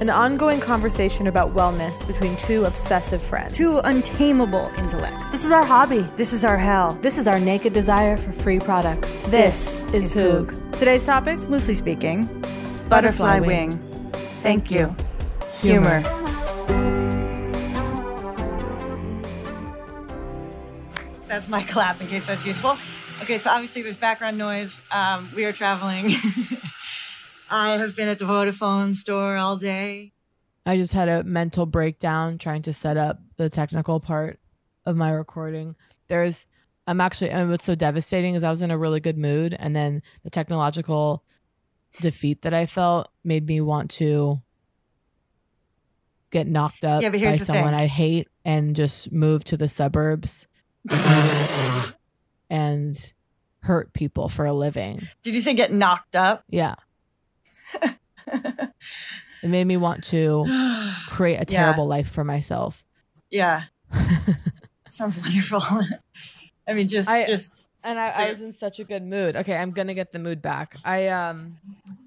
an ongoing conversation about wellness between two obsessive friends. Two untamable intellects. This is our hobby. This is our hell. This is our naked desire for free products. This, this is Poog. Poog. Today's topics? Loosely speaking, butterfly, butterfly wing. wing. Thank you. Humor. That's my clap in case that's useful. Okay, so obviously there's background noise. Um, we are traveling. I have been at the Vodafone store all day. I just had a mental breakdown trying to set up the technical part of my recording. There's, I'm actually, and what's so devastating is I was in a really good mood, and then the technological defeat that I felt made me want to get knocked up yeah, by someone thing. I hate and just move to the suburbs and hurt people for a living. Did you say get knocked up? Yeah. it made me want to create a terrible yeah. life for myself. Yeah. Sounds wonderful. I mean, just, I, just. And I, I was in such a good mood. Okay, I'm gonna get the mood back. I um,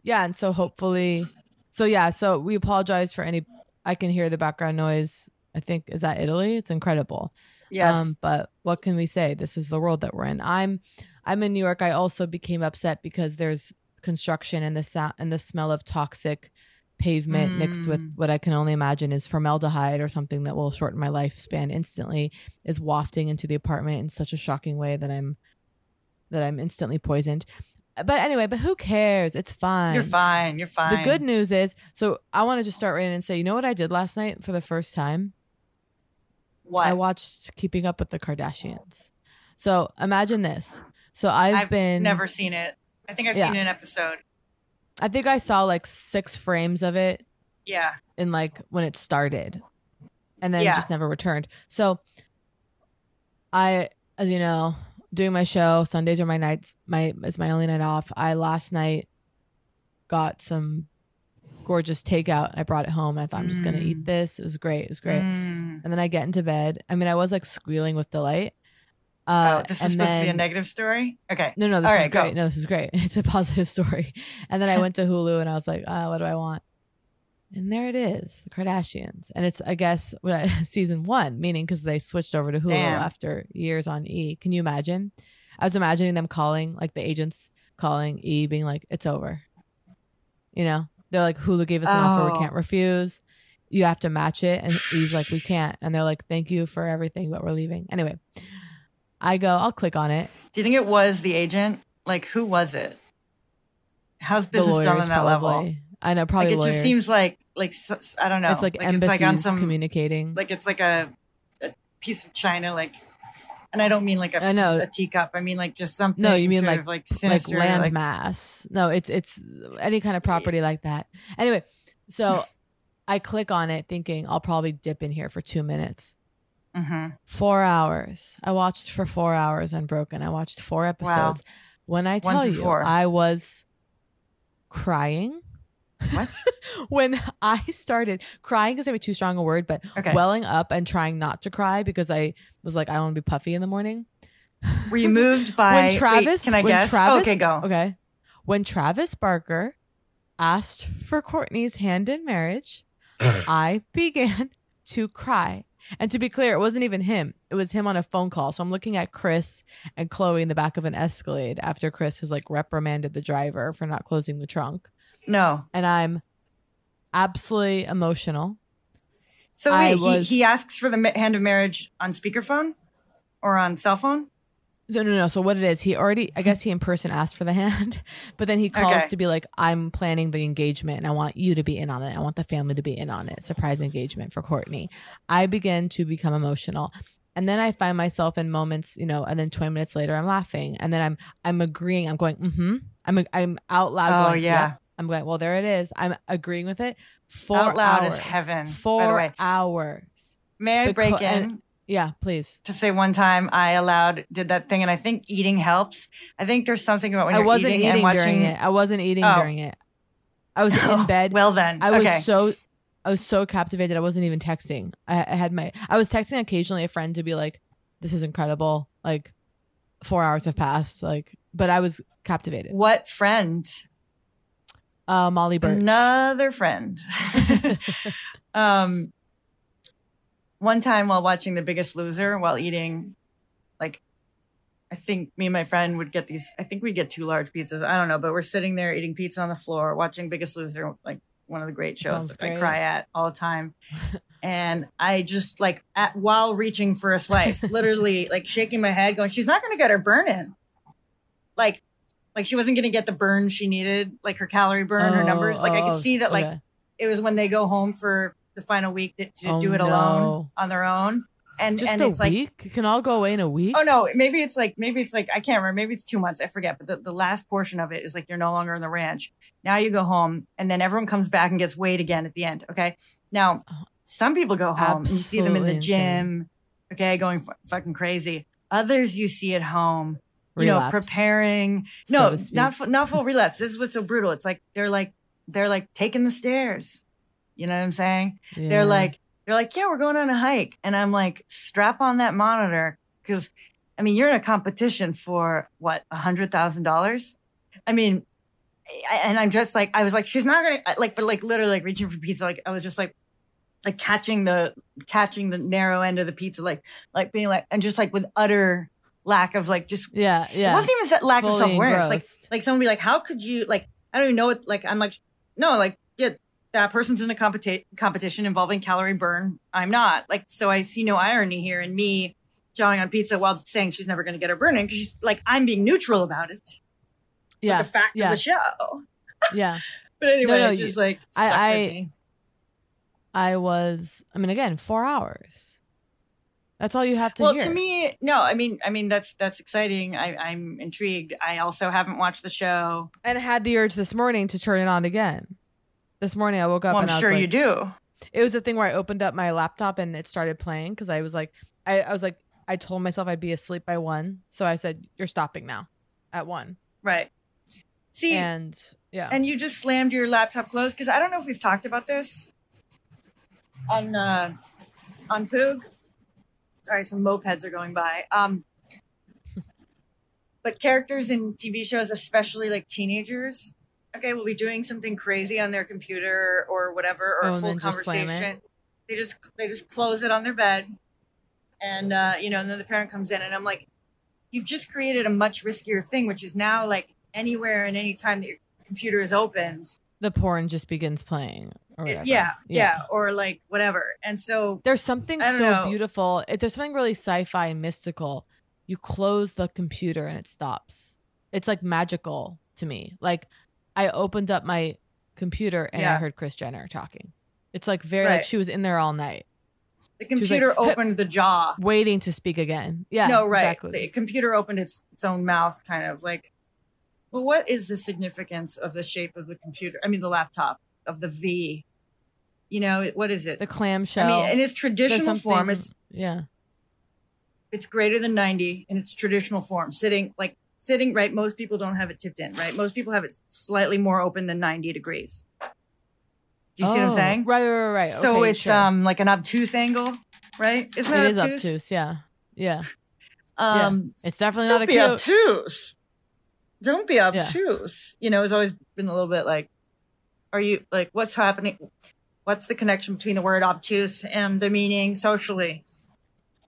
yeah, and so hopefully, so yeah, so we apologize for any. I can hear the background noise. I think is that Italy. It's incredible. Yes. Um, but what can we say? This is the world that we're in. I'm I'm in New York. I also became upset because there's construction and the sound and the smell of toxic pavement mm. mixed with mm. what I can only imagine is formaldehyde or something that will shorten my lifespan instantly is wafting into the apartment in such a shocking way that I'm that I'm instantly poisoned. But anyway, but who cares? It's fine. You're fine. You're fine. The good news is, so I want to just start right in and say, you know what I did last night for the first time? What? I watched Keeping Up with the Kardashians. So imagine this. So I've, I've been never seen it. I think I've yeah. seen an episode. I think I saw like six frames of it. Yeah. In like when it started. And then yeah. just never returned. So I as you know, doing my show, Sundays are my nights my is my only night off. I last night got some gorgeous takeout. I brought it home and I thought I'm just gonna eat mm. this. It was great. It was great. Mm. And then I get into bed. I mean, I was like squealing with delight. Uh, oh, this was supposed then, to be a negative story. Okay. No, no, this All is right, great. Go. No, this is great. It's a positive story. And then I went to Hulu and I was like, uh, what do I want? And there it is, the Kardashians. And it's, I guess, season one, meaning because they switched over to Hulu Damn. after years on E. Can you imagine? I was imagining them calling, like the agents calling E, being like, it's over. You know, they're like, Hulu gave us an offer we Oh. can't refuse. You have to match it. And E's like, we can't. And they're like, thank you for everything, but we're leaving. Anyway, I go, I'll click on it. Do you think it was the agent? Like, who was it? How's business done on that level? I know, probably like it lawyers. just seems like like I don't know. It's like it's like on embassies some communicating. like it's like a, a piece of china, like, and I don't mean like a, I know. a teacup. I mean like just something. No, you mean sort like of like like sinister, land like- mass. No, it's it's any kind of property like that. Anyway, so I click on it thinking I'll probably dip in here for two minutes. Mhm. Four hours. I watched for four hours Unbroken. I watched four episodes. When I tell you, four. I was crying. What? when I started crying is maybe too strong a word, but Okay. welling up and trying not to cry because I was like, I don't want to be puffy in the morning. Were you moved by? when wait, Travis? can I when guess? Travis, okay, go. Okay. When Travis Barker asked for Kourtney's hand in marriage, I began to cry. And to be clear, it wasn't even him. It was him on a phone call. So I'm looking at Kris and Khloe in the back of an Escalade after Kris has like reprimanded the driver for not closing the trunk. No. And I'm absolutely emotional. So wait, was- he, he asks for the hand of marriage on speakerphone or on cell phone. No, no, no. So what it is, he already, I guess he in person asked for the hand, but then he calls Okay. to be like, I'm planning the engagement and I want you to be in on it. I want the family to be in on it. Surprise engagement for Kourtney. I begin to become emotional. And then I find myself in moments, you know, and then 20 minutes later, I'm laughing. And then I'm, I'm agreeing. I'm going, mm-hmm. I'm, I'm out loud. Oh, going, yeah. "Yep." I'm going, well, there it is. I'm agreeing with it. Four Out loud hours. is heaven, Four hours. May I The break co- and- in? Yeah, please. to say one time I allowed did that thing, and I think eating helps. I think there's something about when I you're wasn't eating, eating, and watching. during it. I wasn't eating Oh. during it. I was in bed. well then, I was okay. so I was so captivated. I wasn't even texting. I, I had my I was texting occasionally a friend to be like, "This is incredible." Like four hours have passed. Like, but I was captivated. What friend? Uh, Molly Birch. Another friend. um, one time while watching The Biggest Loser, while eating, like, I think me and my friend would get these. I think we'd get two large pizzas. I don't know, but we're sitting there eating pizza on the floor, watching Biggest Loser, like one of the great shows Sounds that I cry at all the time. and I just like at while reaching for a slice, literally like shaking my head, going, "She's not going to get her burn in." Like, like she wasn't going to get the burn she needed, like her calorie burn, her Oh, numbers. Like I oh, could see that, like okay. it was when they go home for the final week to Oh, do it alone on their own. And Just and a it's like week? Can all go away in a week? Oh no, maybe it's like maybe it's like I can't remember. Maybe it's two months. I forget. But the, the last portion of it is like you're no longer in the ranch. Now you go home, and then everyone comes back and gets weighed again at the end. Okay. Now oh, some people go home and you see them in the insane. gym. Okay, going f- fucking crazy. Others you see at home. You know, preparing. so No, not not full relapse. This is what's so brutal. It's like they're like they're like taking the stairs. You know what I'm saying? Yeah. They're like they're like, yeah, we're going on a hike, and I'm like, strap on that monitor because, I mean, you're in a competition for what a hundred thousand dollars. I mean, I- and I'm just like, I was like, she's not gonna like, for like literally like reaching for pizza. Like I was just like, like catching the catching the narrow end of the pizza, like like being like, and just like with utter lack of like just yeah, yeah. it wasn't even that lack of self awareness. Like like someone be like, how could you like? I don't even know what. Like I'm like, no, like that person's in a competi- competition involving calorie burn. I'm not. Like so, I see no irony here in me jawing on pizza while saying she's never going to get her burn in because she's like I'm being neutral about it. yeah, the fact yeah, of the show. yeah. But anyway, no, it's you- just like I- I- me. I was. I mean, again, four hours. That's all you have to well, hear. to me, no. I mean, I mean that's that's exciting. I, I'm intrigued. I also haven't watched the show. and had the urge this morning to turn it on again. This morning I woke up Well, and I I'm sure like, you do. It was a thing where I opened up my laptop and it started playing because I was like, I, I was like, I told myself I'd be asleep by one, so I said, "You're stopping now," at one. Right. See, And yeah, and you just slammed your laptop closed because I don't know if we've talked about this on uh, on Poog. Sorry, some mopeds are going by. Um, but characters in TV shows, especially like teenagers, okay, we'll be doing something crazy on their computer or whatever, or Oh, a full just conversation. They just they just close it on their bed, and uh, you know, and then the parent comes in, and I'm like, you've just created a much riskier thing, which is now like anywhere and any time that your computer is opened, The porn just begins playing. Whatever. yeah, yeah, or like whatever. And so There's something so know. beautiful. If there's something really sci-fi and mystical, you close the computer and it stops. It's like magical to me. Like I opened up my computer and I heard Kris Jenner talking. It's like very like she was in there all night, the was like, computer opened the jaw. waiting to speak again. Yeah, no, right. Exactly. The computer opened its its own mouth, kind of like. Well, what is the significance of the shape of the computer? I mean, the laptop of the V. You know, what is it? The clamshell. I mean, in its traditional form, it's yeah. it's greater than ninety in its traditional form. Sitting like sitting right. Most people don't have it tipped in, right? Most people have it slightly more open than ninety degrees. Do you see what I'm Oh, saying? Right, right, right. So Okay, it's sure. um like an obtuse angle, right? Isn't it that is obtuse? obtuse. Yeah, yeah. Um, yeah. It's definitely not a be obtuse. Don't be obtuse. You know, it's always been a little bit like, are you like, what's happening? What's the connection between the word obtuse and the meaning socially?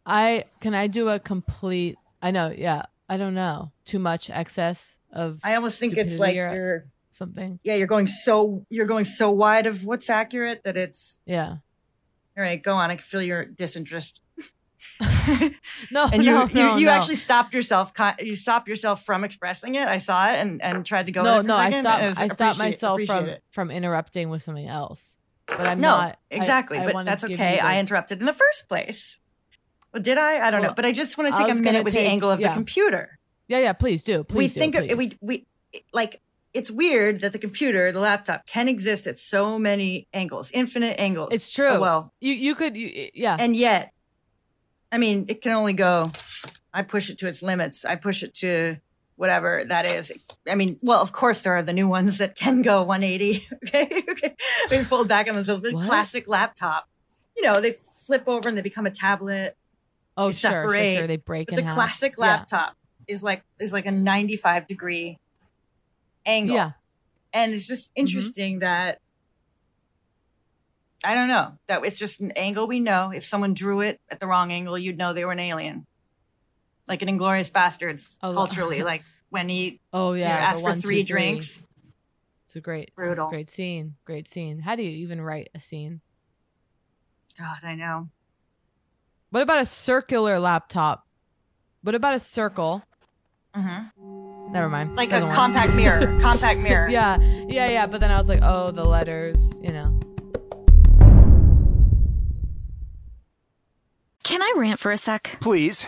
I can I do a complete. I know. Yeah, I don't know. Too much excess of. I almost think it's like you're, something. yeah, you're going so you're going so wide of what's accurate that it's Yeah. all right. Go on, I can feel your disinterest. No, and you no, you, no, you no. actually stopped yourself. You stopped yourself from expressing it. I saw it and and tried to go. no, no. I stopped. I stopped myself from it. from interrupting with something else. But I'm no, not exactly. I but that's okay. I interrupted in the first place. Well, did I? I don't know. But I just want to take a minute with take- the angle of yeah. the computer. Yeah, yeah. Please do. Please do. we do, think of please. we we like it's weird that the computer, the laptop, can exist at so many angles, infinite angles. It's true. Oh, well, you you could you, yeah. and yet, I mean, it can only go. I push it to its limits. I push it to whatever that is. I mean, well, of course there are the new ones that can go 180. Okay, okay, they fold back on themselves. But classic laptop, you know, they flip over and they become a tablet. Oh they sure, sure, separate. sure. They break But the half. classic Yeah. laptop is like is like a 95 degree angle. Yeah. And it's just mm-hmm. interesting that I don't know that it's just an angle we know. If someone drew it at the wrong angle, you'd know they were an alien, like an Inglourious Basterds Oh, culturally. like when he Oh you know, yeah. asked for one, two, three drinks, It's a great, brutal. great scene. Great scene. How do you even write a scene? God, I know. What about a circular laptop? What about a circle? hmm Never mind. Like a Doesn't work. compact mirror, compact mirror. Yeah, yeah, yeah. But then I was like, oh, the letters, you know. Can I rant for a sec? Please.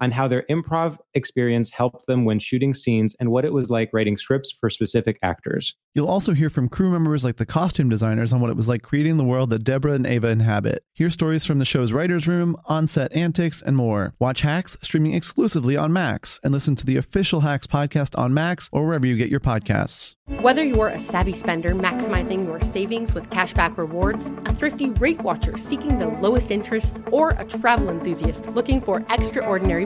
on how their improv experience helped them when shooting scenes and what it was like writing scripts for specific actors. You'll also hear from crew members like the costume designers on what it was like creating the world that Deborah and Ava inhabit. Hear stories from the show's writer's room, on set antics, and more. Watch Hacks streaming exclusively on Max and listen to the official Hacks podcast on Max or wherever you get your podcasts. Whether you're a savvy spender maximizing your savings with cashback rewards, a thrifty rate watcher seeking the lowest interest, or a travel enthusiast looking for extraordinary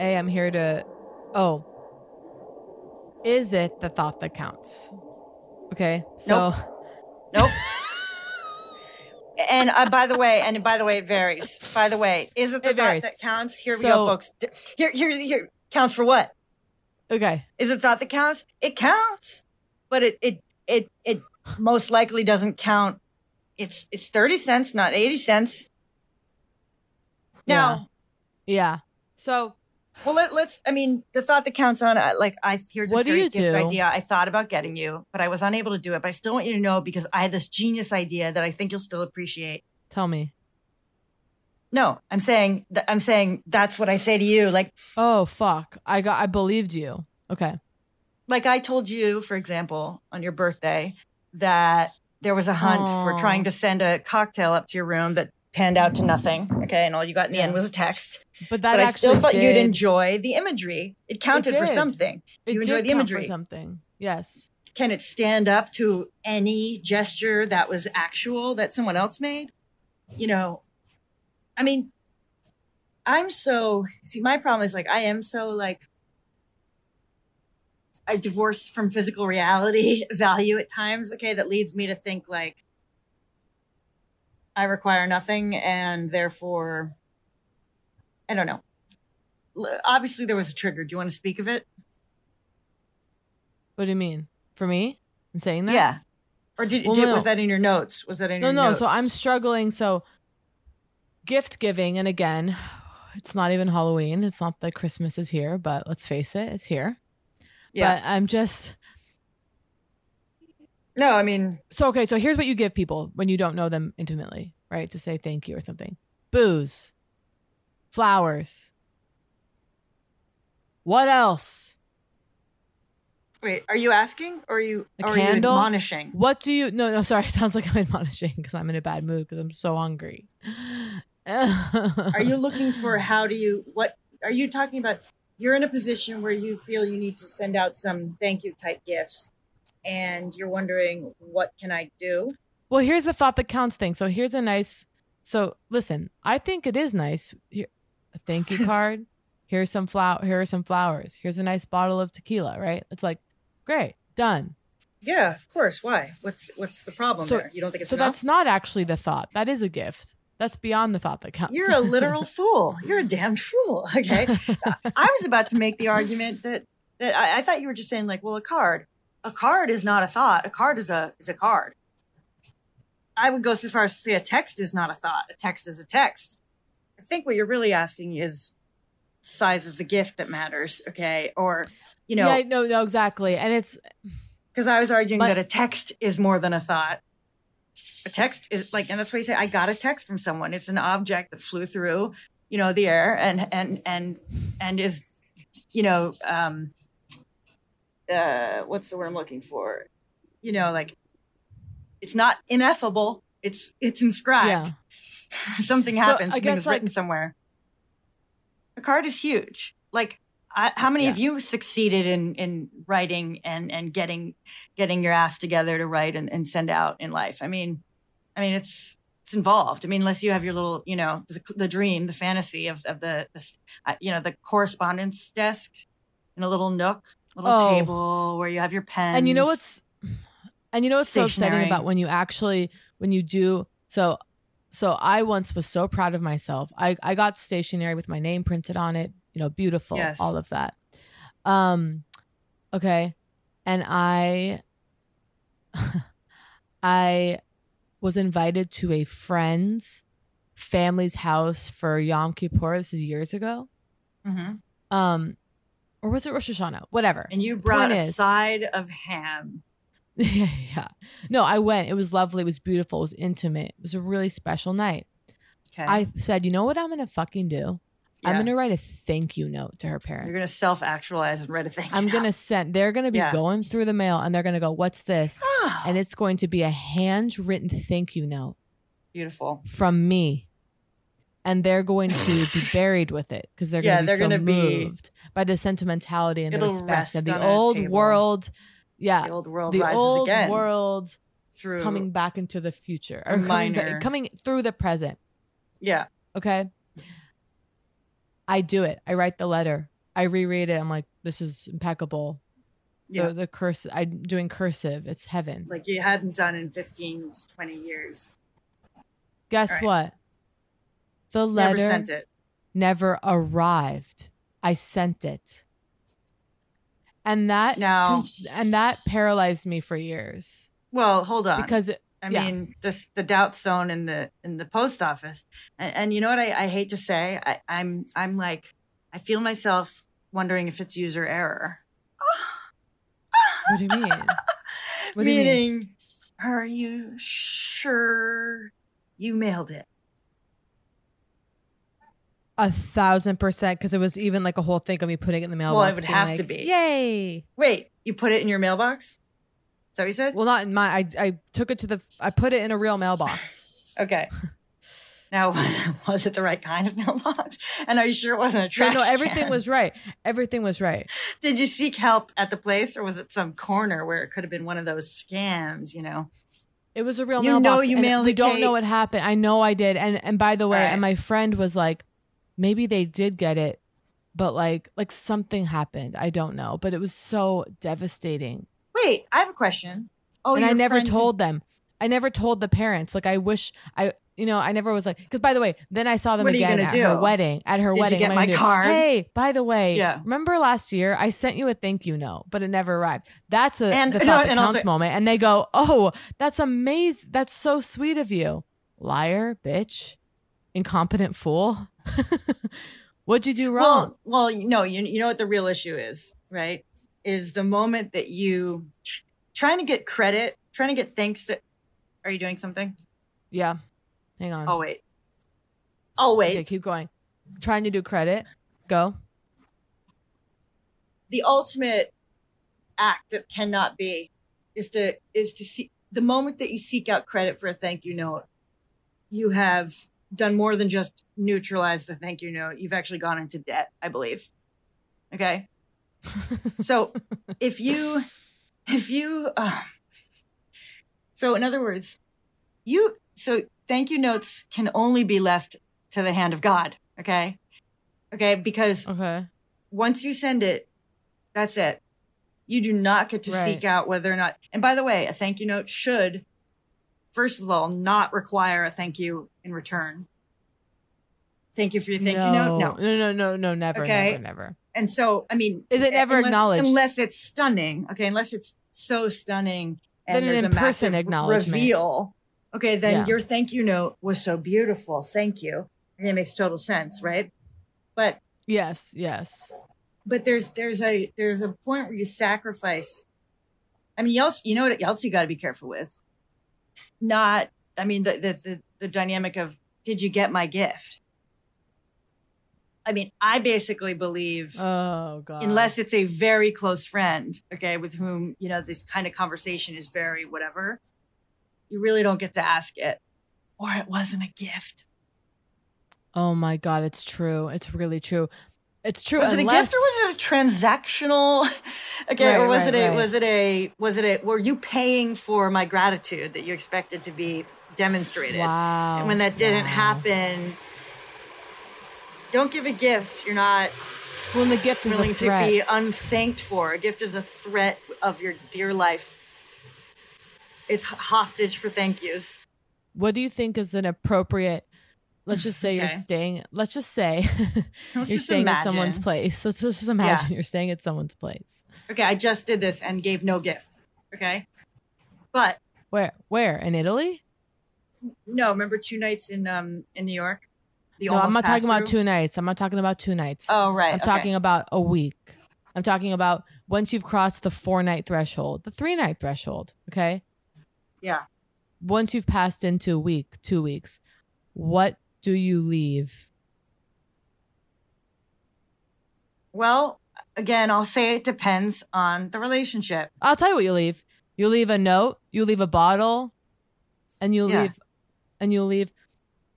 A, I'm here to. Oh. Is it the thought that counts? Okay, so. Nope. and uh, by the way, and by the way, it varies. By the way, is it the It thought varies. that counts? Here we So- go, folks. Here, here's here counts for what? Okay. Is it thought that counts? It counts, but it it it it most likely doesn't count. It's it's thirty cents, not eighty cents. Now, Yeah. So, well, let, let's. I mean, the thought that counts on. uh, Like, I here's What a great gift do? idea. I thought about getting you, but I was unable to do it. But I still want you to know because I had this genius idea that I think you'll still appreciate. tell me. No, I'm saying that I'm saying that's what I say to you. Like, Oh, fuck. I got. I believed you. Okay. like I told you, for example, on your birthday, that there was a hunt for trying to send a cocktail up to your room that panned out to nothing. Okay, and all you got in the end was a text. But that but I still thought you'd enjoy the imagery. It counted for something. It you did enjoy the imagery. something. Yes. Can it stand up to any gesture that was actual that someone else made? You know, I mean, I'm so see. My problem is like I am so like I divorced from physical reality value at times. Okay, that leads me to think like I require nothing, and therefore, I don't know. Obviously, there was a trigger. Do you want to speak of it? What do you mean? For me? In saying that? Yeah. Or did, Well, did no. was that in your notes? Was that in No, your no. notes? No, no. So I'm struggling. So gift giving, and again, it's not even Halloween. It's not that Christmas is here, but let's face it, it's here. Yeah. But I'm just No, I mean, so okay. So here's what you give people when you don't know them intimately, right? To say thank you or something. Booze, flowers. What else? wait, are you asking or are you A or candle? are you admonishing? What do you? No, no. Sorry, it sounds like I'm admonishing because I'm in a bad mood because I'm so hungry. Are you looking for how do you what are you talking about? You're in a position where you feel you need to send out some thank you type gifts and you're wondering what can I do? Well, here's the thought that counts thing. So here's a nice. So listen, I think it is nice. Here, a thank you card. Here's some flower. Here are some flowers. Here's a nice bottle of tequila. Right? It's like, great, done. Yeah, of course. Why? What's what's the problem So there? You don't think it's so? enough? That's not actually the thought. That is a gift. That's beyond the thought that counts. You're a literal fool. You're a damned fool. Okay. I was about to make the argument that that I, I thought you were just saying like, well, a card, a card is not a thought. A card is a is a card. I would go so far as to say a text is not a thought. A text is a text. I think what you're really asking is size of the gift that matters. Okay, or you know, yeah, no, no, exactly. And it's because I was arguing But- that a text is more than a thought. A text is like, and that's why you say I got a text from someone. It's an object that flew through, you know, the air and and and and is, you know, um, uh, what's the word I'm looking for? You know, like it's not ineffable. It's it's inscribed. Something happens. I something is written somewhere. A card is huge. Like, I, how many of you succeeded in in writing and and getting getting your ass together to write and, and send out in life? I mean, I mean, it's it's involved. I mean, unless you have your little, you know, the, the dream, the fantasy of, of the, the uh, you know, the correspondence desk in a little nook, little Oh. table where you have your pen. And you know what's and you know what's so upsetting about when you actually when you do so so I once was so proud of myself. I I got stationery with my name printed on it, you know, beautiful, Yes. all of that. Um okay. And I I was invited to a friend's family's house for Yom Kippur. This is years ago. Mhm. Um or was it Rosh Hashanah? Whatever. And you brought Point a is- side of ham. yeah, yeah. No, I went. It was lovely. It was beautiful. It was intimate. It was a really special night. Okay. I said, you know what I'm going to fucking do? I'm going to write a thank you note to her parents. You're going to self actualize and write a thing. I'm going to send, they're going to be Yeah. going through the mail and they're going to go, what's this? Ah. and it's going to be a handwritten thank you note Beautiful. from me. And they're going to be buried with it because they're Yeah, going to be they're so gonna be- moved by the sentimentality and the respect of the old world. Yeah. The old world the rises old again world through coming back into the future or coming, ba- minor- coming through the present. Yeah. Okay. I do it. I write the letter. I reread it. I'm like, this is impeccable. Yeah. The, the curse. I'm doing cursive. It's heaven. Like you hadn't done in 15, 20 years. Guess right. what? The letter Never sent it. never arrived. I sent it. And that Now- and that paralyzed me for years. Well, hold on. Because it- I yeah. mean, this the doubt zone in the in the post office, and, and you know what I, I hate to say, I, I'm I'm like I feel myself wondering if it's user error. What do you mean? What do you mean? Are you sure you mailed it? A thousand percent, because it was even like a whole thing of me putting it in the mailbox. Well, it would have like, to be. Yay! Wait, you put it in your mailbox? Is that what you said? Well, not in my. I I took it to the. I put it in a real mailbox. Okay. Now, was it the right kind of mailbox? And are you sure it wasn't a trash no, everything can? was right. Everything was right. Did you seek help at the place, or was it some corner where it could have been one of those scams? You know. It was a real You mailbox. know you mailed We don't know what happened. I know I did. And and by the way, Right. and my friend was like, maybe they did get it, but like like something happened. I don't know. But it was so devastating. Wait, I have a question. Oh, and I never friend is- told them. I never told the parents. Like I wish I you know, I never was like because by the way, then I saw them What again at her wedding. At her Did you wedding. get am I my do? card? Hey, by the way, Yeah. remember last year I sent you a thank you note, but it never arrived. That's a And- the no, thought that and counts also- moment. And they go, Oh, that's amazing. That's so sweet of you. Liar, bitch, incompetent fool. What'd you do wrong? Well, well, no, you you know what the real issue is, right? Is the moment that you tr- trying to get credit, trying to get thanks that. Are you doing something? yeah. Hang on. Oh wait. Oh wait. Okay, keep going. Trying to do credit. Go. the ultimate act that cannot be is to is to see the moment that you seek out credit for a thank you note you have done more than just neutralize the thank you note you've actually gone into debt i believe okay so if you if you uh, so in other words you so thank you notes can only be left to the hand of god okay okay because Okay. once you send it, that's it. You do not get to Right. seek out whether or not. And by the way, a thank you note should, first of all, not require a thank you in return. Thank you for your thank you note. No. no, no, no, no, never, Okay. never, never. And so, I mean, Is it never unless, acknowledged? Unless it's stunning. Okay. Unless it's so stunning and Then an there's a massive acknowledgement. reveal. Okay. Then Yeah. your thank you note was so beautiful. Thank you. Okay. It makes total sense. Right. But Yes, yes. but there's there's a there's a point where you sacrifice. I mean, you also you know what else you got to be careful with. Not, I mean, the, the the the dynamic of did you get my gift? I mean, I basically believe Oh god. unless it's a very close friend, okay, with whom you know this kind of conversation is very whatever, you really don't get to ask it, or it wasn't a gift. Oh my god, it's true. It's really true. It's true. Was it a gift or was it a transactional? okay, or was right, it a right. was it a was it a were you paying for my gratitude that you expected to be demonstrated? Wow. And when that didn't happen, don't give a gift you're not when the gift is a willing to be unthanked for. A gift is a threat of your dear life. It's hostage for thank yous. What do you think is an appropriate? Let's just say you're staying. Let's just say Let's you're just staying at someone's place. Let's just imagine you're staying at someone's place. Okay, I just did this and gave no gift. Okay. But Where? Where in Italy? no, remember two nights in um in New York? The no, I'm not talking about two nights. I'm not talking about two nights. Oh, right, I'm okay. talking about a week. I'm talking about once you've crossed the four night threshold, the three night threshold. Okay. Yeah. Once you've passed into a week, two weeks, what do you leave? Well, again, I'll say it depends on the relationship. I'll tell you what you leave. You leave a note, you leave a bottle, and you Yeah. leave and you leave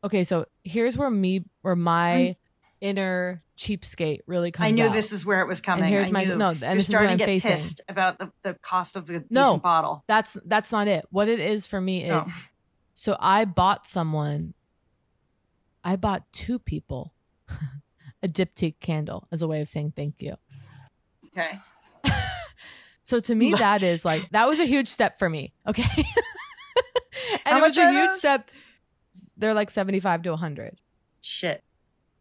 Okay, so here's where me where my mm. inner cheapskate really comes I knew out. this is where it was coming. And here's I my knew. no, and You're this is what starting I'm to get facing. pissed about the, the cost of the no bottle. That's that's not it. What it is for me oh. is Oh. so I bought someone I bought two people a diptyque candle as a way of saying thank you. Okay. So to me that is like that was a huge step for me. Okay. and How it was a huge those? step. They're like 75 to 100. Shit.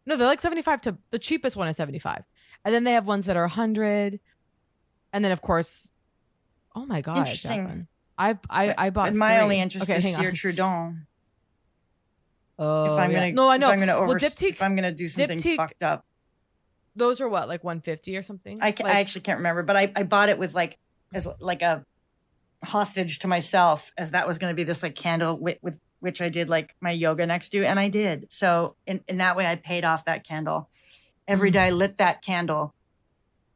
No, they're like 75 to the cheapest one is 75. And then they have ones that are 100. And then of course, oh my god, Interesting. I I I bought But my three. only interest Okay, is on. Trudon. Oh, if I'm yeah. gonna no, I know. If I'm gonna over, well, diptyque, if I'm gonna do something diptyque- fucked up, those are what like 150 or something. I, ca- Like- I actually can't remember, but I, I bought it with like as like a hostage to myself, as that was going to be this like candle with, with which I did like my yoga next to, and I did. So in in that way, I paid off that candle. Every Mm. day I lit that candle,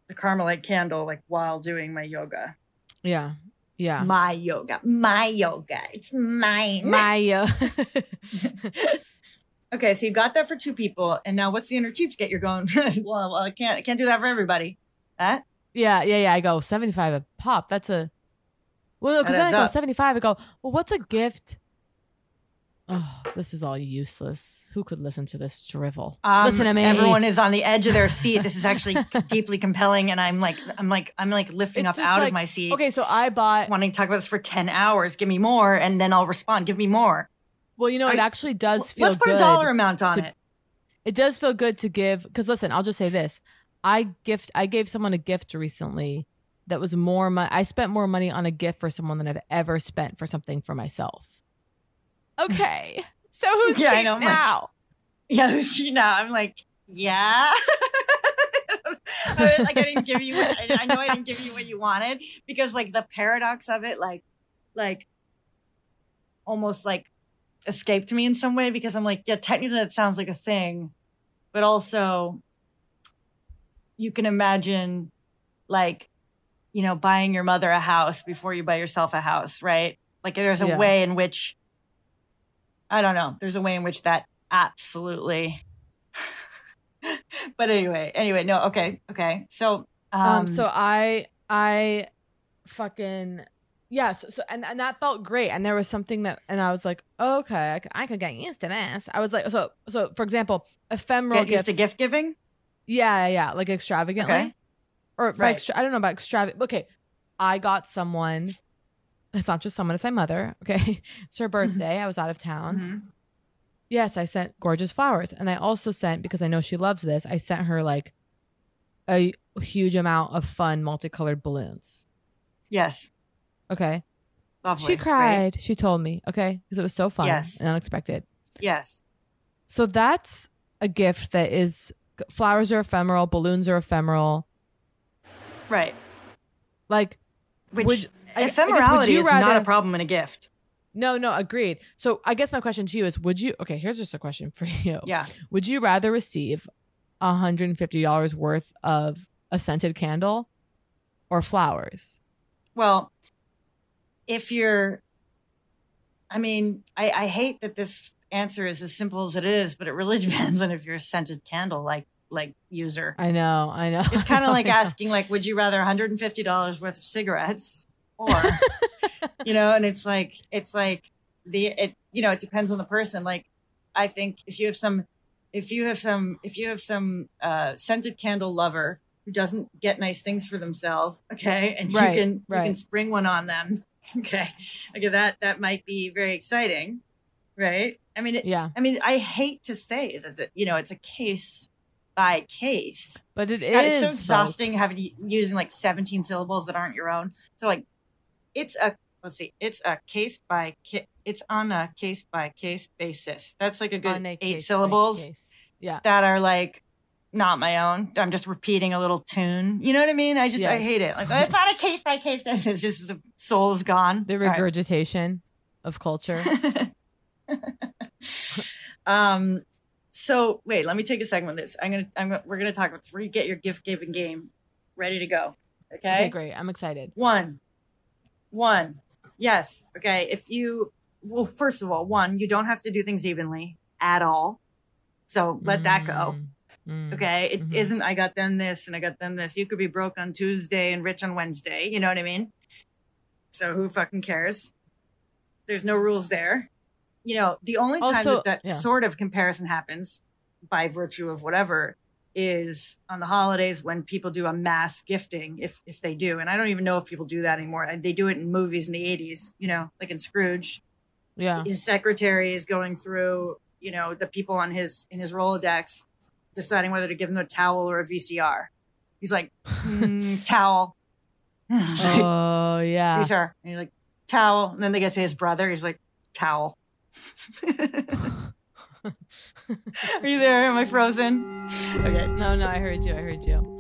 the Carmelite candle, like while doing my yoga. yeah, yeah. My yoga, my yoga, it's mine. My yoga Okay, so you got that for two people, and now what's the inner cheapskate? You're going. well, well, I can't, I can't do that for everybody. That yeah, yeah, yeah. I go 75 a pop. That's a well, because then I go up. 75. I go, well, what's a gift? Oh, this is all useless. Who could listen to this drivel? Um, listen to me. Everyone is on the edge of their seat. This is actually deeply compelling, and I'm like, I'm like, I'm like lifting It's up out like- of my seat. Okay, so I bought. wanting to talk about this for ten hours. Give me more, and then I'll respond. Give me more. Well, you know, it actually does feel Let's put good a dollar amount on to- it. It does feel good to give because listen, I'll just say this: I gift, I gave someone a gift recently that was more money. I spent more money on a gift for someone than I've ever spent for something for myself. Okay, so who's Yeah, cheap know, I'm like- now? Yeah, you know, I'm like, yeah. I was like I didn't give you. What, I, I know I didn't give you what you wanted because, like, the paradox of it, like, like, almost like escaped me in some way because I'm like, yeah, technically that sounds like a thing, but also you can imagine, like, you know, buying your mother a house before you buy yourself a house, right? Like, there's a Yeah. way in which I don't know. There's a way in which that absolutely. but anyway, anyway, no, okay, okay. So, um, Um, so I, I, fucking. Yes, so and, and that felt great, and there was something that, and I was like, okay, I could, I could get used to this. I was like, so, so for example, ephemeral get used to gift giving. Yeah, yeah, like extravagantly. Okay. Or Right. extra, I don't know about extravagant. Okay, I got someone. It's not just someone; it's my mother. Okay, it's her birthday. I was out of town. Mm-hmm. Yes, I sent gorgeous flowers, and I also sent because I know she loves this. I sent her like a huge amount of fun multicolored balloons. Yes, Okay, lovely. she right? cried. She told me. Okay, because it was so fun Yes. and unexpected. Yes, So that's a gift that is flowers are ephemeral, balloons are ephemeral. right. Like Which would- I- I guess, would ephemerality you is not a problem in a gift. No, no, agreed. So I guess my question to you is would you okay, here's just a question for you. Yeah. Would you rather receive $150 worth of a scented candle or flowers? Well, if you're, I mean, I, I hate that this answer is as simple as it is, but it really depends on if you're a scented candle. Like, like user. I know, I know. It's kind of like asking like, would you rather $150 worth of cigarettes or, you know, and it's like, it's like the, it, you know, it depends on the person. Like, I think if you have some, if you have some, if you have some, uh, scented candle lover who doesn't get nice things for themselves, okay, and Right, you can, you can spring one on them, okay, okay, that, that might be very exciting, right? I mean, it, Yeah. I mean, I hate to say that, that you know, it's a case by case. But it God, it's so exhausting folks. having using like 17 syllables that aren't your own. So like, it's a let's see, it's a case by it's on a case by case basis. That's like a good a eight syllables. Yeah. that are like not my own. I'm just repeating a little tune. You know what I mean? I just I hate it. Like it's not a case by case basis. It's just the soul is gone. The Sorry. regurgitation of culture. Um, so wait, let me take a second with this. I'm gonna, I'm gonna, we're gonna talk about. We're get your gift giving game ready to go. Okay. okay, great. I'm excited. One, one. Yes. Okay. If you, well, first of all, one, you don't have to do things evenly at all. So let that go. Mm, Okay. It mhm. not I got them this and I got them this. You could be broke on Tuesday and rich on Wednesday. You know what I mean? So who fucking cares? There's no rules there. You know, the only time Also- that that yeah. sort of comparison happens by virtue of whatever is on the holidays when people do a mass gifting, if if they do. And I don't even know if people do that anymore. They do it in movies in the 80s, you know, like in Scrooge Yeah. his secretary is going through, you know, the people on his in his Rolodex, deciding whether to give him a towel or a VCR. He's like, "Mm, towel. Oh yeah. These are. And he's like, towel. And then they get to his brother. He's like, towel. are you there? Am I frozen? Okay. No, no, I heard you. I heard you.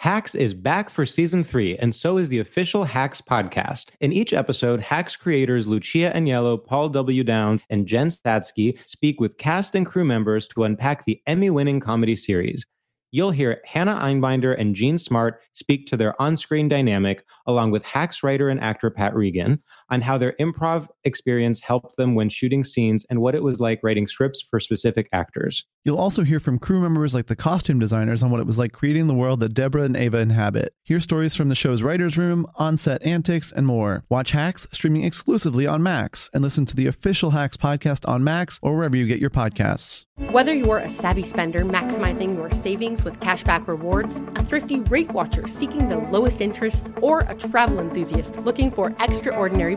Hacks is back for season three, and so is the official Hacks podcast. In each episode, Hacks creators Lucia Aniello, Paul W. Downs, and Jen Statsky speak with cast and crew members to unpack the Emmy winning comedy series. You'll hear Hannah Einbinder and Jean Smart speak to their on screen dynamic, along with Hacks writer and actor Pat Regan, on how their improv experience helped them when shooting scenes and what it was like writing scripts for specific actors. You'll also hear from crew members like the costume designers on what it was like creating the world that Deborah and Ava inhabit. Hear stories from the show's writer's room, on set antics, and more. Watch Hacks streaming exclusively on Max and listen to the official Hacks podcast on Max or wherever you get your podcasts. Whether you're a savvy spender maximizing your savings with cashback rewards, a thrifty rate watcher seeking the lowest interest, or a travel enthusiast looking for extraordinary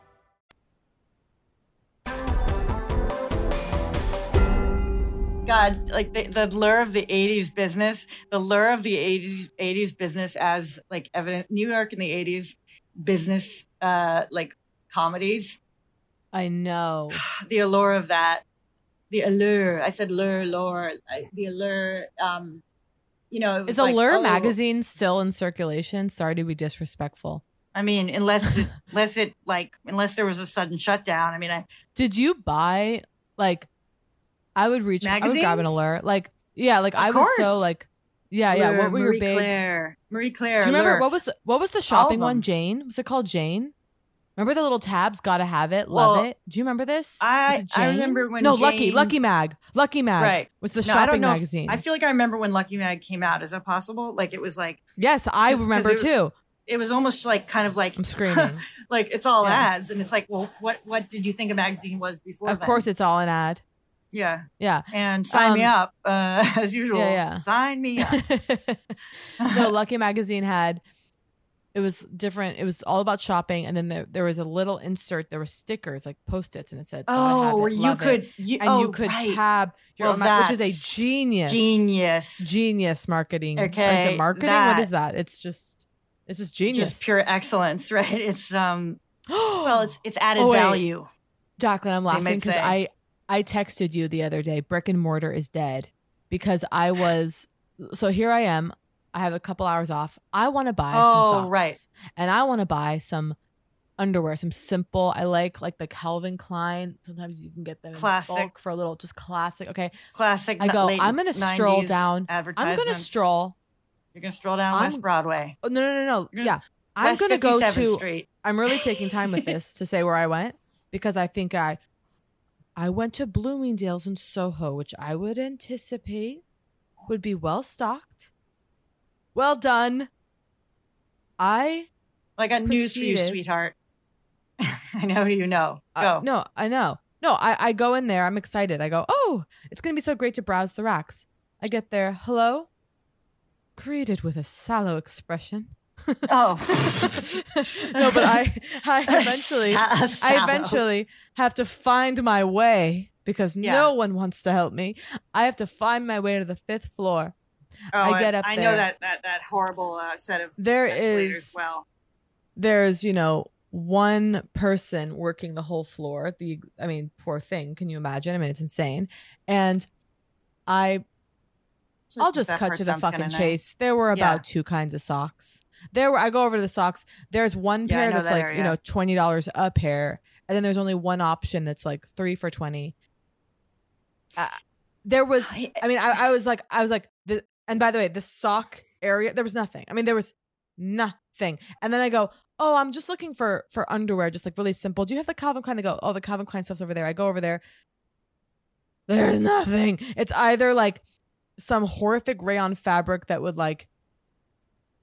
God, like the, the lure of the '80s business, the lure of the '80s '80s business as like evident New York in the '80s business, uh, like comedies. I know the allure of that, the allure. I said lure, lure, the allure. Um, you know, it was Is like, Allure oh, magazine still in circulation? Sorry to be disrespectful. I mean, unless it, unless it like unless there was a sudden shutdown. I mean, I Did you buy like? I would reach. I would grab an alert. Like yeah, like Of I was so like yeah yeah. Allure, What were Marie your big? Claire, Marie Claire. Do you remember Allure. what was what was the shopping one? Jane was it called Jane? Remember the little tabs? Gotta have it. Love Well, it. Do you remember this? I- I remember when no Lucky Jane- Lucky Mag Lucky Mag right was the No, I don't shopping know if- magazine. I feel like I remember when Lucky Mag came out. Is that possible? Like it was like yes, I remember it was- too. It was almost like kind of like I'm screaming. like it's all Yeah. ads, and it's like, well, what what did you think a magazine was before? Of then? course, it's all an ad. Yeah, Yeah. and sign me Um, up uh, as usual. Yeah, yeah. Sign me up. no, Lucky Magazine had it was different. It was all about shopping, and then there, there was a little insert. There were stickers like post-its, and it said, Oh, where you could- you- and oh, you could right. tab your Well, ma- which is a genius, genius, genius marketing. Or is Okay, it marketing? that- what is that? It's just, it's just genius. just pure excellence, right? It's um, well, it's it's added Oh, value. Jacqueline, I'm laughing because. I I texted you the other day. Brick and mortar is dead because I was so here I am. I have a couple hours off. I want to buy Oh, some socks, right. And I want to buy some underwear, some simple. I like like the Calvin Klein. Sometimes you can get them Classic. for a little, just classic. Okay, Classic. I go. I'm gonna stroll down. I'm gonna stroll. You're gonna stroll down I'm- West Broadway. Oh, no, no, no, no. You're Yeah, I'm West gonna go to. Street. I'm really taking time with this to say where I went because I think I, I went to Bloomingdale's in Soho, which I would anticipate would be well stocked. Well done. I I got news for you, sweetheart. I know you know. Go. Uh, no, I know. No, I, I go in there. I'm excited. I go, oh, it's going to be so great to browse the racks. I get there. Hello? Greeted with a sallow expression. Oh. no, but I, I eventually, I eventually have to find my way because Yeah. no one wants to help me. I have to find my way to the fifth floor. Oh, I get up I there. know that that that horrible uh, set of there is well. there's you know one person working the whole floor the i mean poor thing can you imagine i mean it's insane and i i'll just cut to the fucking chase. There were about Yeah. two kinds of socks. There were i go over to the socks. There's one pair know that's that like area. you know $20 a pair and then there's only one option that's like three for 20 uh, there was i mean I, I was like i was like the, and by the way the sock area there was nothing. I mean there was nothing. And then i go oh i'm just looking for for underwear just like really simple. Do you have the calvin klein to go oh the calvin klein stuff's over there. I go over there. There's nothing. It's either like some horrific rayon fabric that would like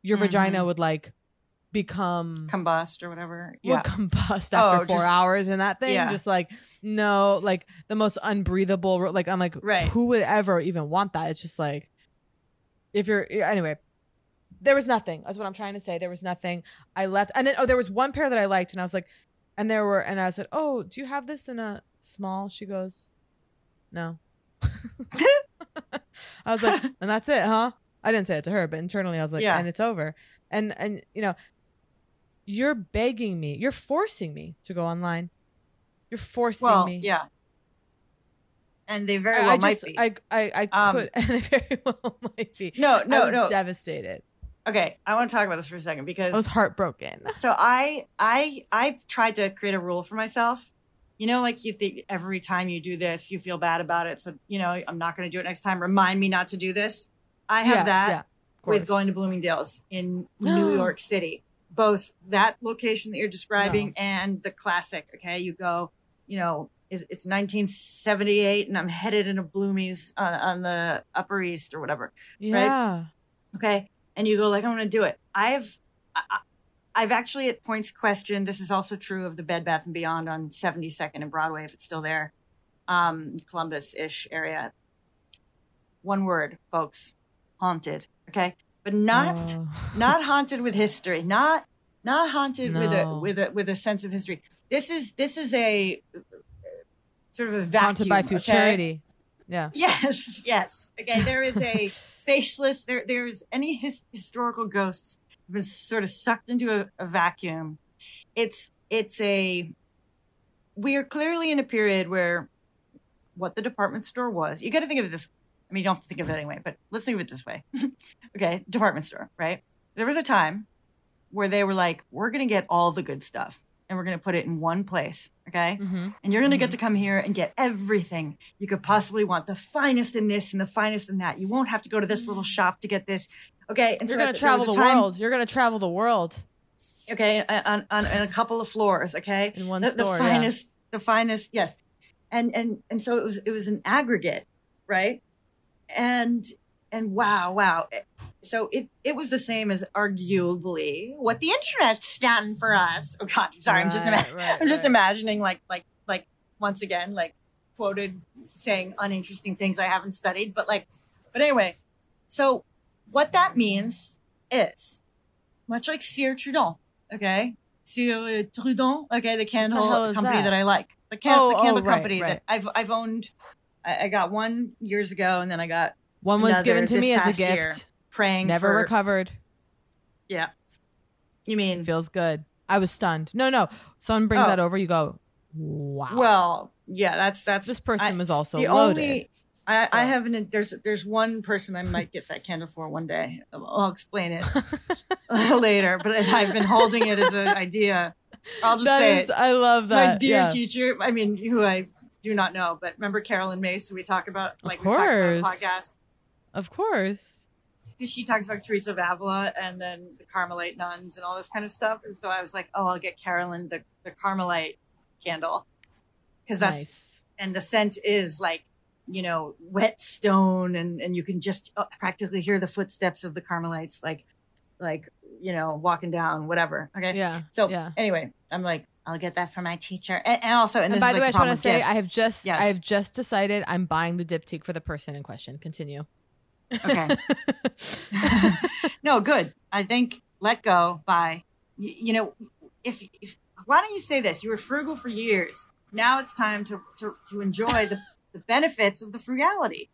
your vagina Mhm. would like become combust or whatever. would Yeah. combust after Oh, four just- hours in that thing. yeah. Just like no, like the most unbreathable. Like I'm like, Right. who would ever even want that? It's just like if you're anyway. There was nothing. That's what I'm trying to say. There was nothing. I left, and then oh, there was one pair that I liked, and I was like, and there were, and I said, oh, do you have this in a small? She goes, no. I was like, and that's it, huh? I didn't say it to her, but internally I was like, Yeah. and it's over. And and you know, you're begging me, you're forcing me to go online. You're forcing Well, me. yeah. And they very I, well I might just, be. I, I, I Um, could, and they very well might be. No, no, I was no. devastated. okay, I want to talk about this for a second because I was heartbroken. So I I I've tried to create a rule for myself. You know, like you think every time you do this, you feel bad about it. So you know, I'm not going to do it next time. Remind me not to do this. I have Yeah, that yeah, with going to Bloomingdale's in New York City. Both that location that you're describing and the classic. Okay, you go. You know, it's 1978, and I'm headed into Bloomies on, on the Upper East or whatever. Right? Yeah. okay and you go like i'm gonna do it i've I- I've actually at points questioned. This is also true of the Bed Bath and Beyond on 72nd and Broadway, if it's still there, um, Columbus ish area. One word, folks, haunted. Okay, but not Oh. not haunted with history. Not not haunted with a with a with a sense of history. This is this is a sort of a vacuum. Haunted by okay? futurity. Yeah. Yes, yes. Okay, there is a faceless. There, there's any his, historical ghosts been sort of sucked into a, a vacuum. It's it's a. We are clearly in a period where, what the department store was. You got to think of it this. I mean, you don't have to think of it anyway, but let's think of it this way. okay, department store, right? There was a time where they were like, "We're going to get all the good stuff." And we're going to put it in one place. Okay. Mm-hmm. And you're going to get to come here and get everything you could possibly want the finest in this and the finest in that. You won't have to go to this little shop to get this. Okay. And You're so gonna travel the time- world. You're gonna travel the world. Okay. On, on, on a couple of floors. Okay. In one the, store, The yeah. finest, the finest. Yes. And, and, and so it was, it was an aggregate. Right. And, and wow, wow. So it, it was the same as arguably what the internet's done for us. Oh God, sorry, I'm just ima- right, I'm just right. imagining like like like once again like quoted saying uninteresting things I haven't studied, but like, but anyway. So what that means is much like Cire Trudon, okay, Cire Trudon, okay, the candle is company that? that? I like, the, can- Oh, the oh, candle right, company right. that I've I've owned. I, I got one years ago, and then I got One was given to me as a gift. year, praying Never for, recovered. Yeah, you mean Feels good. I was stunned. No, no. Someone brings Oh. that over. You go, wow. Well, yeah, that's that's this person I- was also the loaded. only. I, I haven't. There's there's one person I might get that candle for one day. I'll explain it later, but I've been holding it as an idea. I'll just That say is- it. I love that. My dear yeah. teacher. I mean, who I do not know, but remember Carolyn Myss? We talk about like of we talked about course. podcast. Of course. Because she talks about Teresa of Avila and then the Carmelite nuns and all this kind of stuff. And so I was like, oh, I'll get Carolyn the, the Carmelite candle because that's Nice. and the scent is like you know wet stone and and you can just uh, practically hear the footsteps of the Carmelites like like you know walking down whatever. Okay, Yeah, So yeah. anyway, I'm like, I'll get that for my teacher, and, and also, and, And, by is the like way, I just want to say. I have just Yes. I have just decided I'm buying the diptyque for the person in question. Continue. Okay. no, good. I think let go by, you, you know, if, if, why don't you say this? You were frugal for years. Now it's time to, to, to enjoy the, the benefits of the frugality.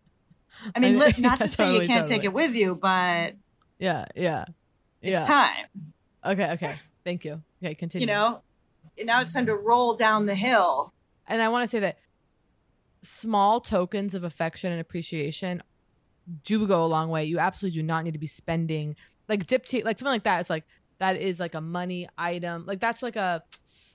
I mean, I- not yeah, to say totally, you can't take it with you, but Yeah, yeah. it's yeah. time, Okay, okay. Thank you. Okay, continue. you know, now it's time to roll down the hill. and I want to say that small tokens of affection and appreciation do go a long way. You absolutely do not need to be spending like diptyque, like something like that. It's like that is like a money item. Like that's like a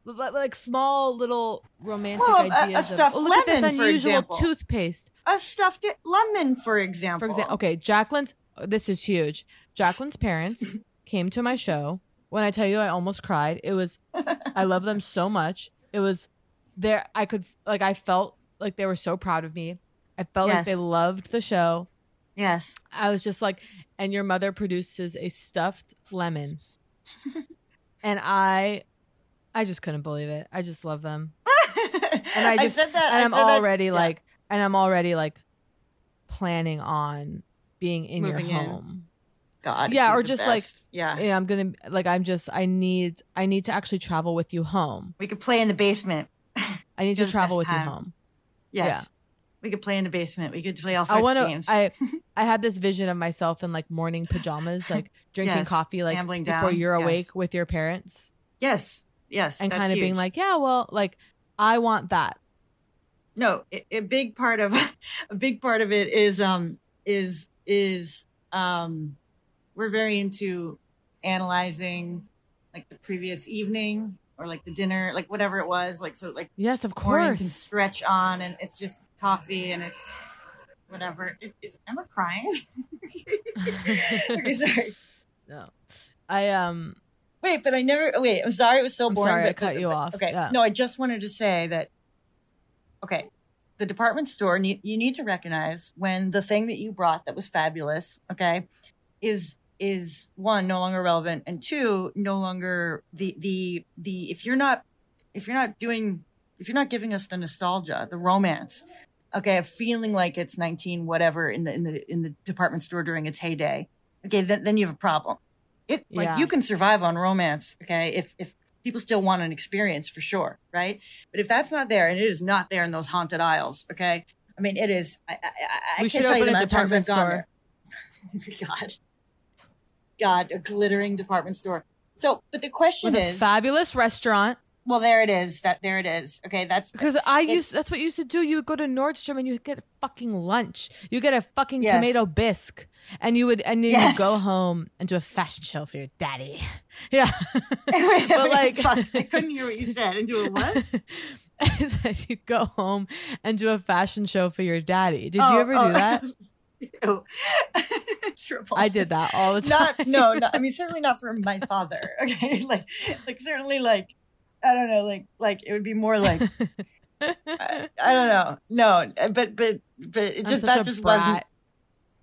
like, small little romantic Well, a- a stuffed of, oh, look at this lemon, for unusual example. toothpaste. A stuffed lemon, for example. For example, okay, Jacqueline's. Oh, this is huge. Jacqueline's parents came to my show. When I tell you, I almost cried. It was. I love them so much. It was there. I could like. I felt like they were so proud of me. I felt like they loved the show. Yes. I was just like, and your mother produces a stuffed lemon, and I, I just couldn't believe it. I just love them, and I I just said that- and I I'm said that- already yeah. like, and I'm already like planning on being in Moving your in. home. God. yeah, or just best. like yeah. I'm gonna like I'm just I need I need to actually travel with you home. We could play in the basement. I need to travel with best you home. Yes. Yeah. We could play in the basement. We could play all sorts I want of games. I I had this vision of myself in like morning pajamas, like drinking Yes, coffee, like ambling before down, you're yes. awake with your parents, yes. Yes. and kind of being like, yeah, well, like I want that. no, a, a big part of a big part of it is um is is um we're very into analyzing like the previous evening or like the dinner, like whatever it was, like so like Yes, of course. stretch on and it's just coffee and it's whatever. Is, is Emma crying? okay, sorry. No, I um. Wait, but I never. Wait, I'm sorry. It was so I'm boring. sorry, I cut but- you but- off. Okay. Yeah. No, I just wanted to say that. Okay, the department store. You need to recognize when the thing that you brought that was fabulous. Okay, is is one no longer relevant and two no longer the the the if you're not if you're not doing if you're not giving us the nostalgia the romance okay of feeling like it's 19 whatever in the in the in the department store during its heyday okay then, then you have a problem. It like Yeah. you can survive on romance okay if if people still want an experience for sure right? But if that's not there and it is not there in those haunted aisles okay i mean it is i i, I- We can't tell you open the a times i've department gone there. Oh God god a glittering department store so but the question With a is fabulous restaurant. well there it is that there it is okay that's Because I used that's what you used to do. You would go to Nordstrom and you get fucking lunch. You get a fucking Yes. tomato bisque, and you would and then Yes. you go home and do a fashion show for your daddy. Yeah, Wait, but like fuck, I couldn't hear what you said. And do a what? You go home and do a fashion show for your daddy. Did Oh, you ever oh. do that? Triple I did that all the time. Not no. I mean, certainly not for my father. Okay, like, like certainly like, I don't know, like, like it would be more like, I, I don't know, no, but but but it just that just brat. wasn't.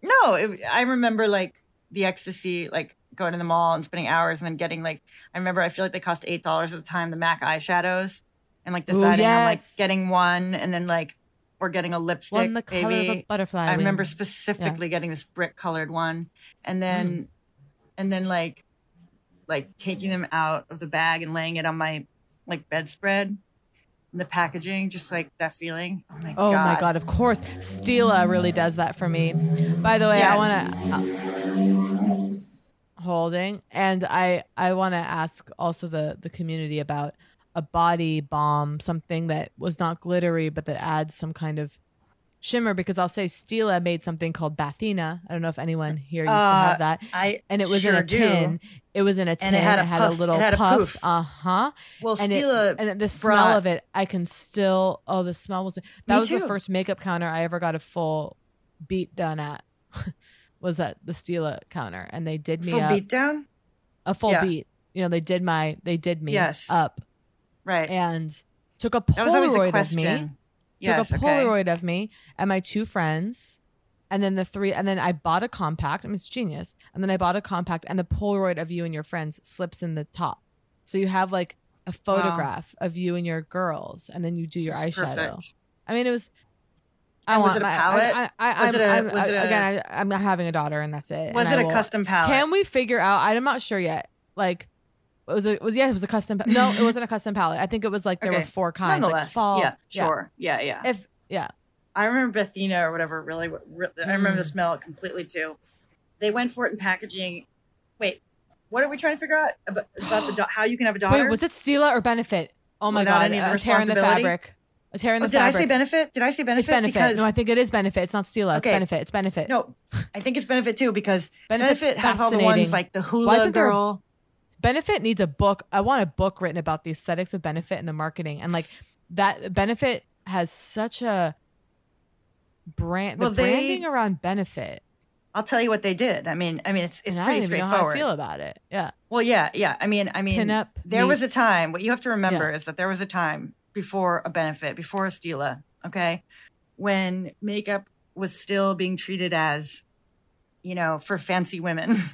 No, it, I remember like the ecstasy, like going to the mall and spending hours and then getting like, I remember I feel like they cost eight dollars at the time, the MAC eyeshadows, and like Ooh, deciding on like getting one and then like or getting a lipstick, One the color of maybe. a butterfly I remember wing. specifically getting this brick colored one, and then, Mm. and then like, like taking them out of the bag and laying it on my like bedspread. And the packaging, just like that feeling. Oh my Oh god! my god! Of course, Stila really does that for me. By the way, I want to holding, and I I want to ask also the the community about a body balm, something that was not glittery but that adds some kind of shimmer. Because I'll say Stila made something called Bathina. I don't know if anyone here used to Uh, have that. I and it was in sure a do. tin. It was in a tin. And it had a puff- little it had a puff. Uh huh. Well, and Stila it, and the smell brought- of it, I can still. Oh, the smell was. That Me was the first makeup counter I ever got a full beat done at. was at the Stila counter, and they did me Full up beat down. a full Yeah. beat. You know, they did my they did me Yes. up Right. and took a That was always the Polaroid of me. Yes, took a okay. Polaroid of me and my two friends, and then the three, and then I bought a compact. I mean, it's genius. And then I bought a compact, and the Polaroid of you and your friends slips in the top, so you have like a photograph of you and your girls, and then you do your That's eyeshadow. perfect. I mean, it was. I And was want it a my- palette? I, I, I, Was I'm, it a- I'm- was it a- again? I, I'm having a daughter, and that's it. Was it a will- custom palette? Can we figure out? I'm not sure yet. Like, it was a was yeah, it was a custom. No, it wasn't a custom palette. I think it was like there Okay. were four kinds. like Nonetheless, fall- yeah, sure, yeah, yeah. If yeah, I remember Bethina or whatever. Really, re- I remember the Mm. smell completely too. They went for it in packaging. Wait, what are we trying to figure out about, about the do- how you can have a daughter? wait, was it Stila or Benefit? Oh my Without god, any a tear in the fabric. A tear in the Oh, did I fabric. say benefit? Did I say benefit? It's benefit. Because no, I think it is benefit. It's not Stila. It's benefit. It's benefit. no, I think it's benefit too because Benefit's benefit has all the ones like the hula girl. Benefit needs a book. I want a book written about the aesthetics of benefit and the marketing and like that. Benefit has such a brand. The Well, they- branding around benefit. I'll tell you what they did. I mean, I mean, it's it's and I pretty how I straightforward. feel about it. Yeah. Well, yeah, yeah. I mean, I mean, Pinup there was a time. What you have to remember Yeah. is that there was a time before a benefit, before a Stila, okay, when makeup was still being treated as, you know, for fancy women.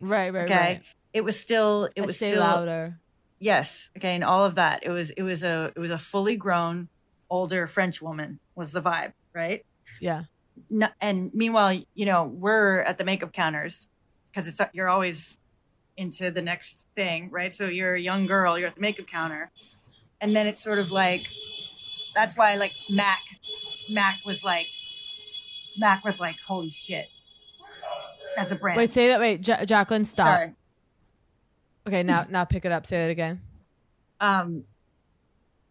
Right. Right. okay, Right. It was still, it was still Lauder. Yes. Okay. And all of that. It was it was a it was a fully grown older French woman was the vibe, right? Yeah. No, and meanwhile, you know, we're at the makeup counters because it's you're always into the next thing, right? So you're a young girl, you're at the makeup counter, and then it's sort of like that's why like Mac, Mac was like Mac was like holy shit as a brand. Wait. Say that. Wait, ja- Jacqueline. Stop. Sorry. Okay. Now, now pick it up. Say it again. um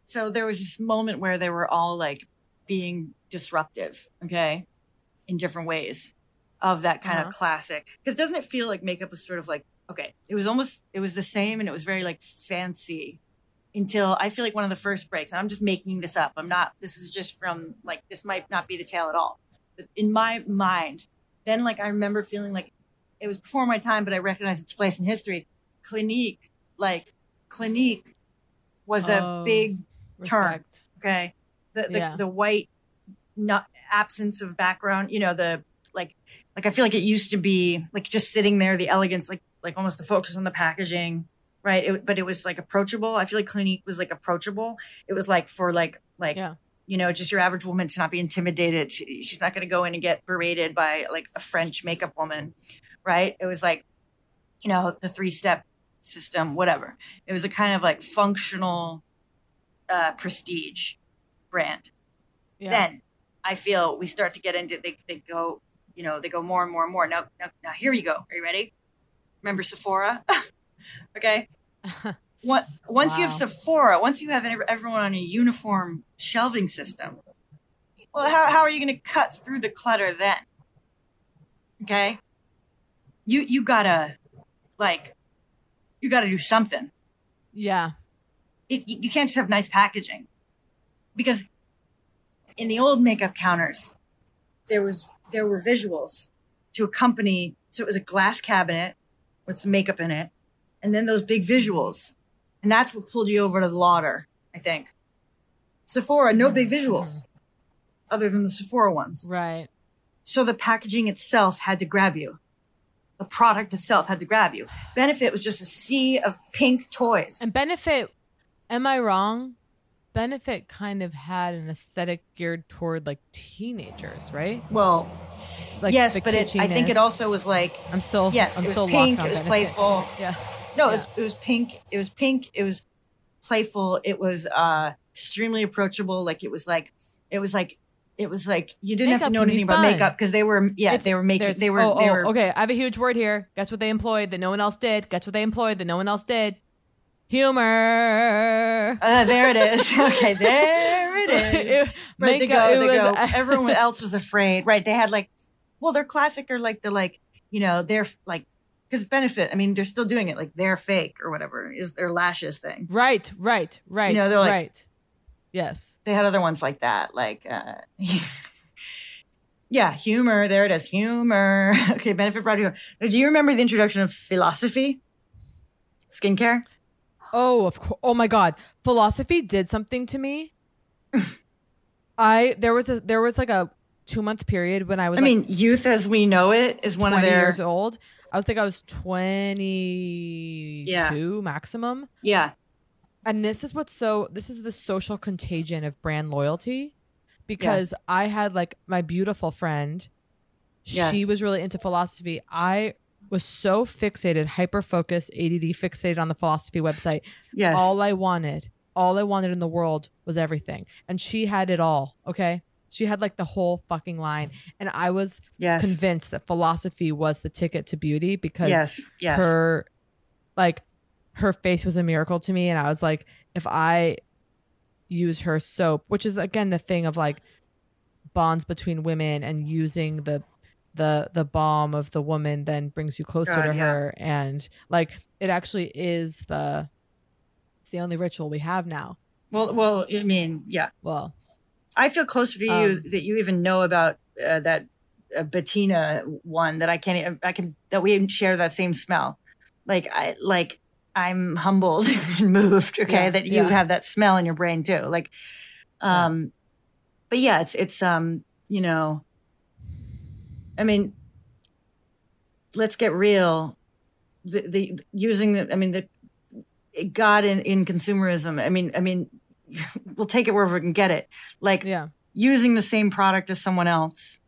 so there was this moment where they were all like being disruptive okay in different ways of that kind Uh-huh. of classic because doesn't it feel like makeup was sort of like okay it was almost it was the same and it was very like fancy until i feel like one of the first breaks and i'm just making this up i'm not this is just from like this might not be the tale at all but in my mind then like i remember feeling like it was before my time but i recognize its place in history clinique like clinique was a Oh, big respect. okay the the, Yeah. the white not absence of background you know the like like I feel like it used to be like just sitting there, the elegance, like like almost the focus on the packaging, right? It, but it was like approachable. I feel like Clinique was like approachable. It was like for like like Yeah. you know just your average woman to not be intimidated. She, she's not going to go in and get berated by like a French makeup woman, right? It was like you know the three step system, whatever. It was a kind of like functional uh, prestige brand. Yeah. Then I feel we start to get into they they go you know they go more and more and more. Now now, now here you go. Are you ready? Remember Sephora? okay. What, once you have Sephora, once you have everyone on a uniform shelving system, well, how, how are you going to cut through the clutter then? Okay. You, you gotta like, you gotta do something. Yeah. It, you you can't just have nice packaging because in the old makeup counters, there was, there were visuals to accompany. So it was a glass cabinet with some makeup in it and then those big visuals. And that's what pulled you over to the Lauder, I think. Sephora, no big mm-hmm. visuals other than the Sephora ones. Right. So the packaging itself had to grab you. The product itself had to grab you. Benefit was just a sea of pink toys. And Benefit, am I wrong? Benefit kind of had an aesthetic geared toward like teenagers, right? Well, like yes, but it, I think it also was like I'm still yes, I'm it was still pink, it was Benefit. playful. Yeah. No, it was it was pink. It was pink. It was playful. It was uh extremely approachable. Like it was like it was like it was like you didn't have to know anything about makeup because they were yeah It's- they were making they were oh, they oh, okay. I have a huge word here. Guess what they employed that no one else did? Guess what they employed that no one else did? Humor. Uh, there it is. okay, there it is. Right, Makeup, go. it was- go. Everyone else was afraid. Right? They had like, well, their classic are like the like, you know, they're like, because benefit. I mean, they're still doing it. Like they're fake or whatever is their lashes thing. Right, right, right. You know, they're like- right. Yes. They had other ones like that. Like, uh, yeah, humor. There it is. Humor. okay, benefit brought you. Do you remember the introduction of philosophy? Skincare. Oh, of course. Oh my god. Philosophy did something to me. I there was a there was like a 2 month period when I was I like, mean, youth as we know it is one of 20 their. years old. I was think I was 22 maximum. Yeah. And this is what's so this is the social contagion of brand loyalty because I had like my beautiful friend Yes. she was really into philosophy. I was so fixated, hyper focused, ADD fixated on the philosophy website. Yes. All I wanted, all I wanted in the world was everything. And she had it all, okay? She had like the whole fucking line. And I was Yes. convinced that philosophy was the ticket to beauty because Yes, yes. her like her face was a miracle to me and I was like if I use her soap, which is again the thing of like bonds between women and using the the the balm of the woman then brings you closer God, to yeah. her and like it actually is the it's the only ritual we have now. Well, well, I mean, yeah. Well, I feel closer to you Um, that you even know about uh, that uh, Bettina one that I can't. I can that we share that same smell. Like I like I'm humbled and moved. Okay, Yeah, that you yeah. have that smell in your brain too. Like, um, but yeah, it's it's um you know, I mean, let's get real. The, the using the I mean the God in, in consumerism. I mean, I mean, we'll take it wherever we can get it. Like yeah. using the same product as someone else.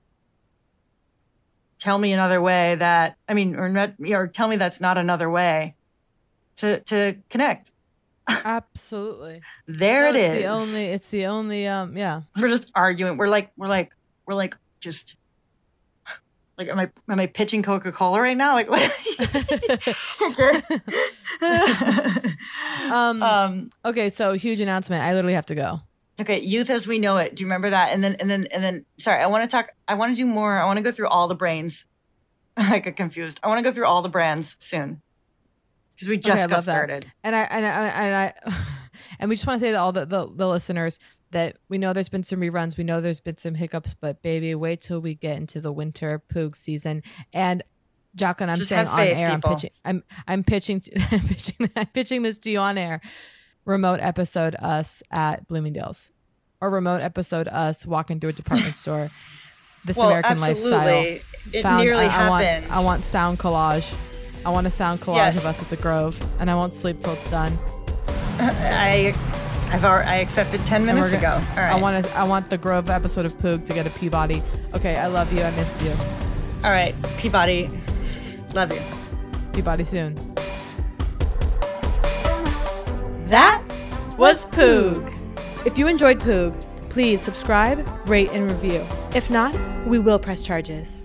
Tell me another way that I mean, or not, or tell me that's not another way to to connect. Absolutely. There No, it it's is. The only it's the only um yeah. We're just arguing. We're like we're like we're like just like am I am I pitching Coca Cola right now? Like what? um, okay, so huge announcement. I literally have to go. Okay, youth as we know it. Do you remember that? And then and then and then sorry, I want to talk I want to do more. I want to go through all the brains. I get confused. I want to go through all the brands soon. Because we just Okay, got that. started. And I and I and I and we just want to say to all the, the the listeners that we know there's been some reruns, we know there's been some hiccups, but baby, wait till we get into the winter poog season. And Jacqueline, I'm Just saying on faith, air, I'm pitching, I'm I'm pitching, I'm pitching, I'm pitching this to you on air. Remote episode us at Bloomingdale's, or remote episode us walking through a department store. This Well, American absolutely. lifestyle. It nearly I, I want, happened. I want sound collage. I want a sound collage Yes. of us at the Grove, and I won't sleep till it's done. I, I've already, I accepted ten minutes gonna- ago. All right. I want to. I want the Grove episode of Poog to get a Peabody. Okay, I love you. I miss you. All right, Peabody. Love you. Peabody soon. That was Poog. If you enjoyed Poog, please subscribe, rate, and review. If not, we will press charges.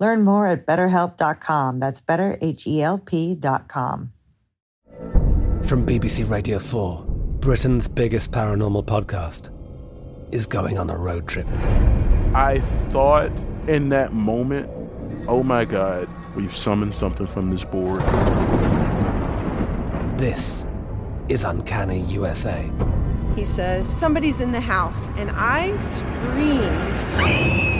Learn more at betterhelp.com. That's betterhelp.com. From BBC Radio 4, Britain's biggest paranormal podcast is going on a road trip. I thought in that moment, oh my God, we've summoned something from this board. This is Uncanny USA. He says, Somebody's in the house, and I screamed.